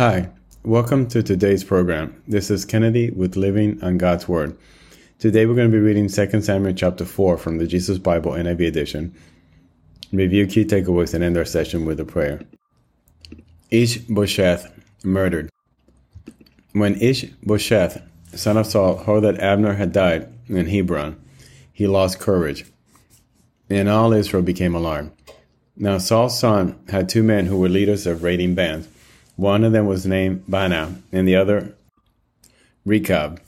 Hi, welcome to today's program. This is Kennedy with Living on God's Word. Today we're going to be reading 2 Samuel chapter 4 from the Jesus Bible NIV edition. Review key takeaways and end our session with a prayer. Ish-bosheth murdered. When Ish-bosheth, son of Saul, heard that Abner had died in Hebron, he lost courage, and all Israel became alarmed. Now Saul's son had two men who were leaders of raiding bands. One of them was named Baanah, and the other Rechab.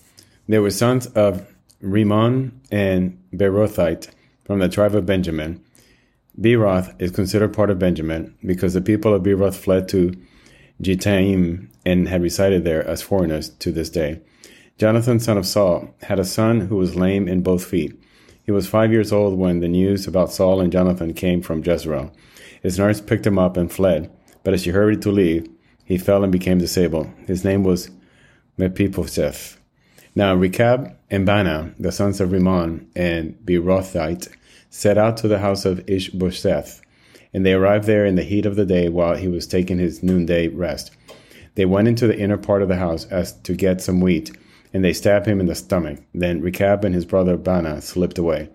They were sons of Rimmon and Beerothite from the tribe of Benjamin. Beeroth is considered part of Benjamin because the people of Beeroth fled to Gittaim and had resided there as foreigners to this day. Jonathan, son of Saul, had a son who was lame in both feet. He was five years old when the news about Saul and Jonathan came from Jezreel. His nurse picked him up and fled, but as she hurried to leave, he fell and became disabled. His name was Mephibosheth. Now Rechab and Baanah, the sons of Rimmon and Beerothite, set out to the house of Ishbosheth, and they arrived there in the heat of the day while he was taking his noonday rest. They went into the inner part of the house as to get some wheat, and they stabbed him in the stomach. Then Rechab and his brother Baanah slipped away.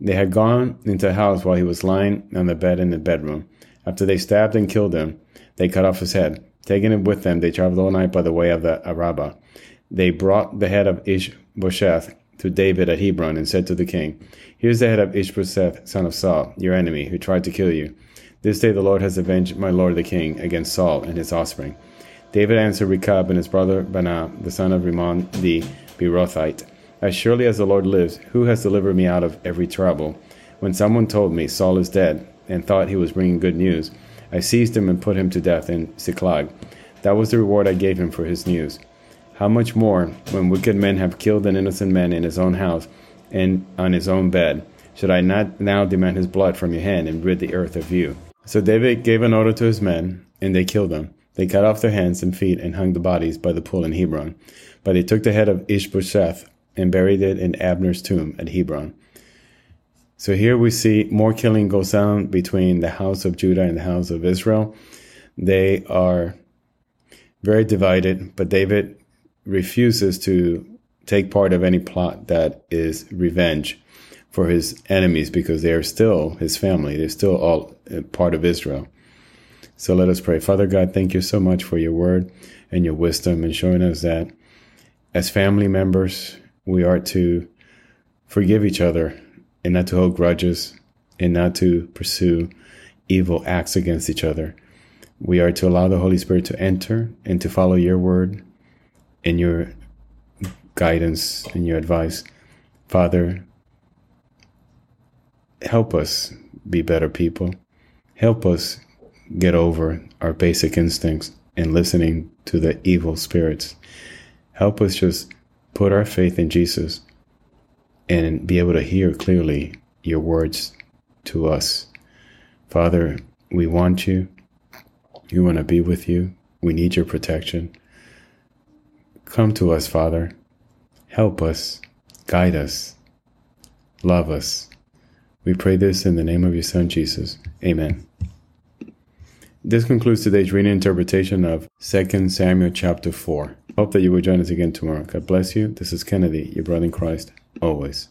They had gone into the house while he was lying on the bed in the bedroom. After they stabbed and killed him, they cut off his head. Taking it with them, they traveled all night by the way of the Arabah. They brought the head of Ishbosheth to David at Hebron and said to the king, Here's the head of Ishbosheth, son of Saul, your enemy, who tried to kill you. This day the Lord has avenged my lord the king against Saul and his offspring. David answered Rechab and his brother Baanah, the son of Rimmon the Beerothite, As surely as the Lord lives, who has delivered me out of every trouble? When someone told me Saul is dead, and thought he was bringing good news, I seized him and put him to death in Ziklag. That was the reward I gave him for his news. How much more, when wicked men have killed an innocent man in his own house and on his own bed, should I not now demand his blood from your hand and rid the earth of you? So David gave an order to his men, and they killed them. They cut off their hands and feet and hung the bodies by the pool in Hebron. But they took the head of Ishbosheth and buried it in Abner's tomb at Hebron. So here we see more killing goes on between the house of Judah and the house of Israel. They are very divided, but David refuses to take part of any plot that is revenge for his enemies because they are still his family. They're still all part of Israel. So let us pray. Father God, thank you so much for your word and your wisdom and showing us that as family members, we are to forgive each other and not to hold grudges and not to pursue evil acts against each other. We are to allow the Holy Spirit to enter and to follow your word and your guidance and your advice. Father, help us be better people. Help us get over our basic instincts and listening to the evil spirits. Help us just put our faith in Jesus and be able to hear clearly your words to us. Father, we want you. We want to be with you. We need your protection. Come to us, Father. Help us. Guide us. Love us. We pray this in the name of your Son, Jesus. Amen. This concludes today's reading interpretation of 2 Samuel chapter 4. Hope that you will join us again tomorrow. God bless you. This is Kennedy, your brother in Christ, always.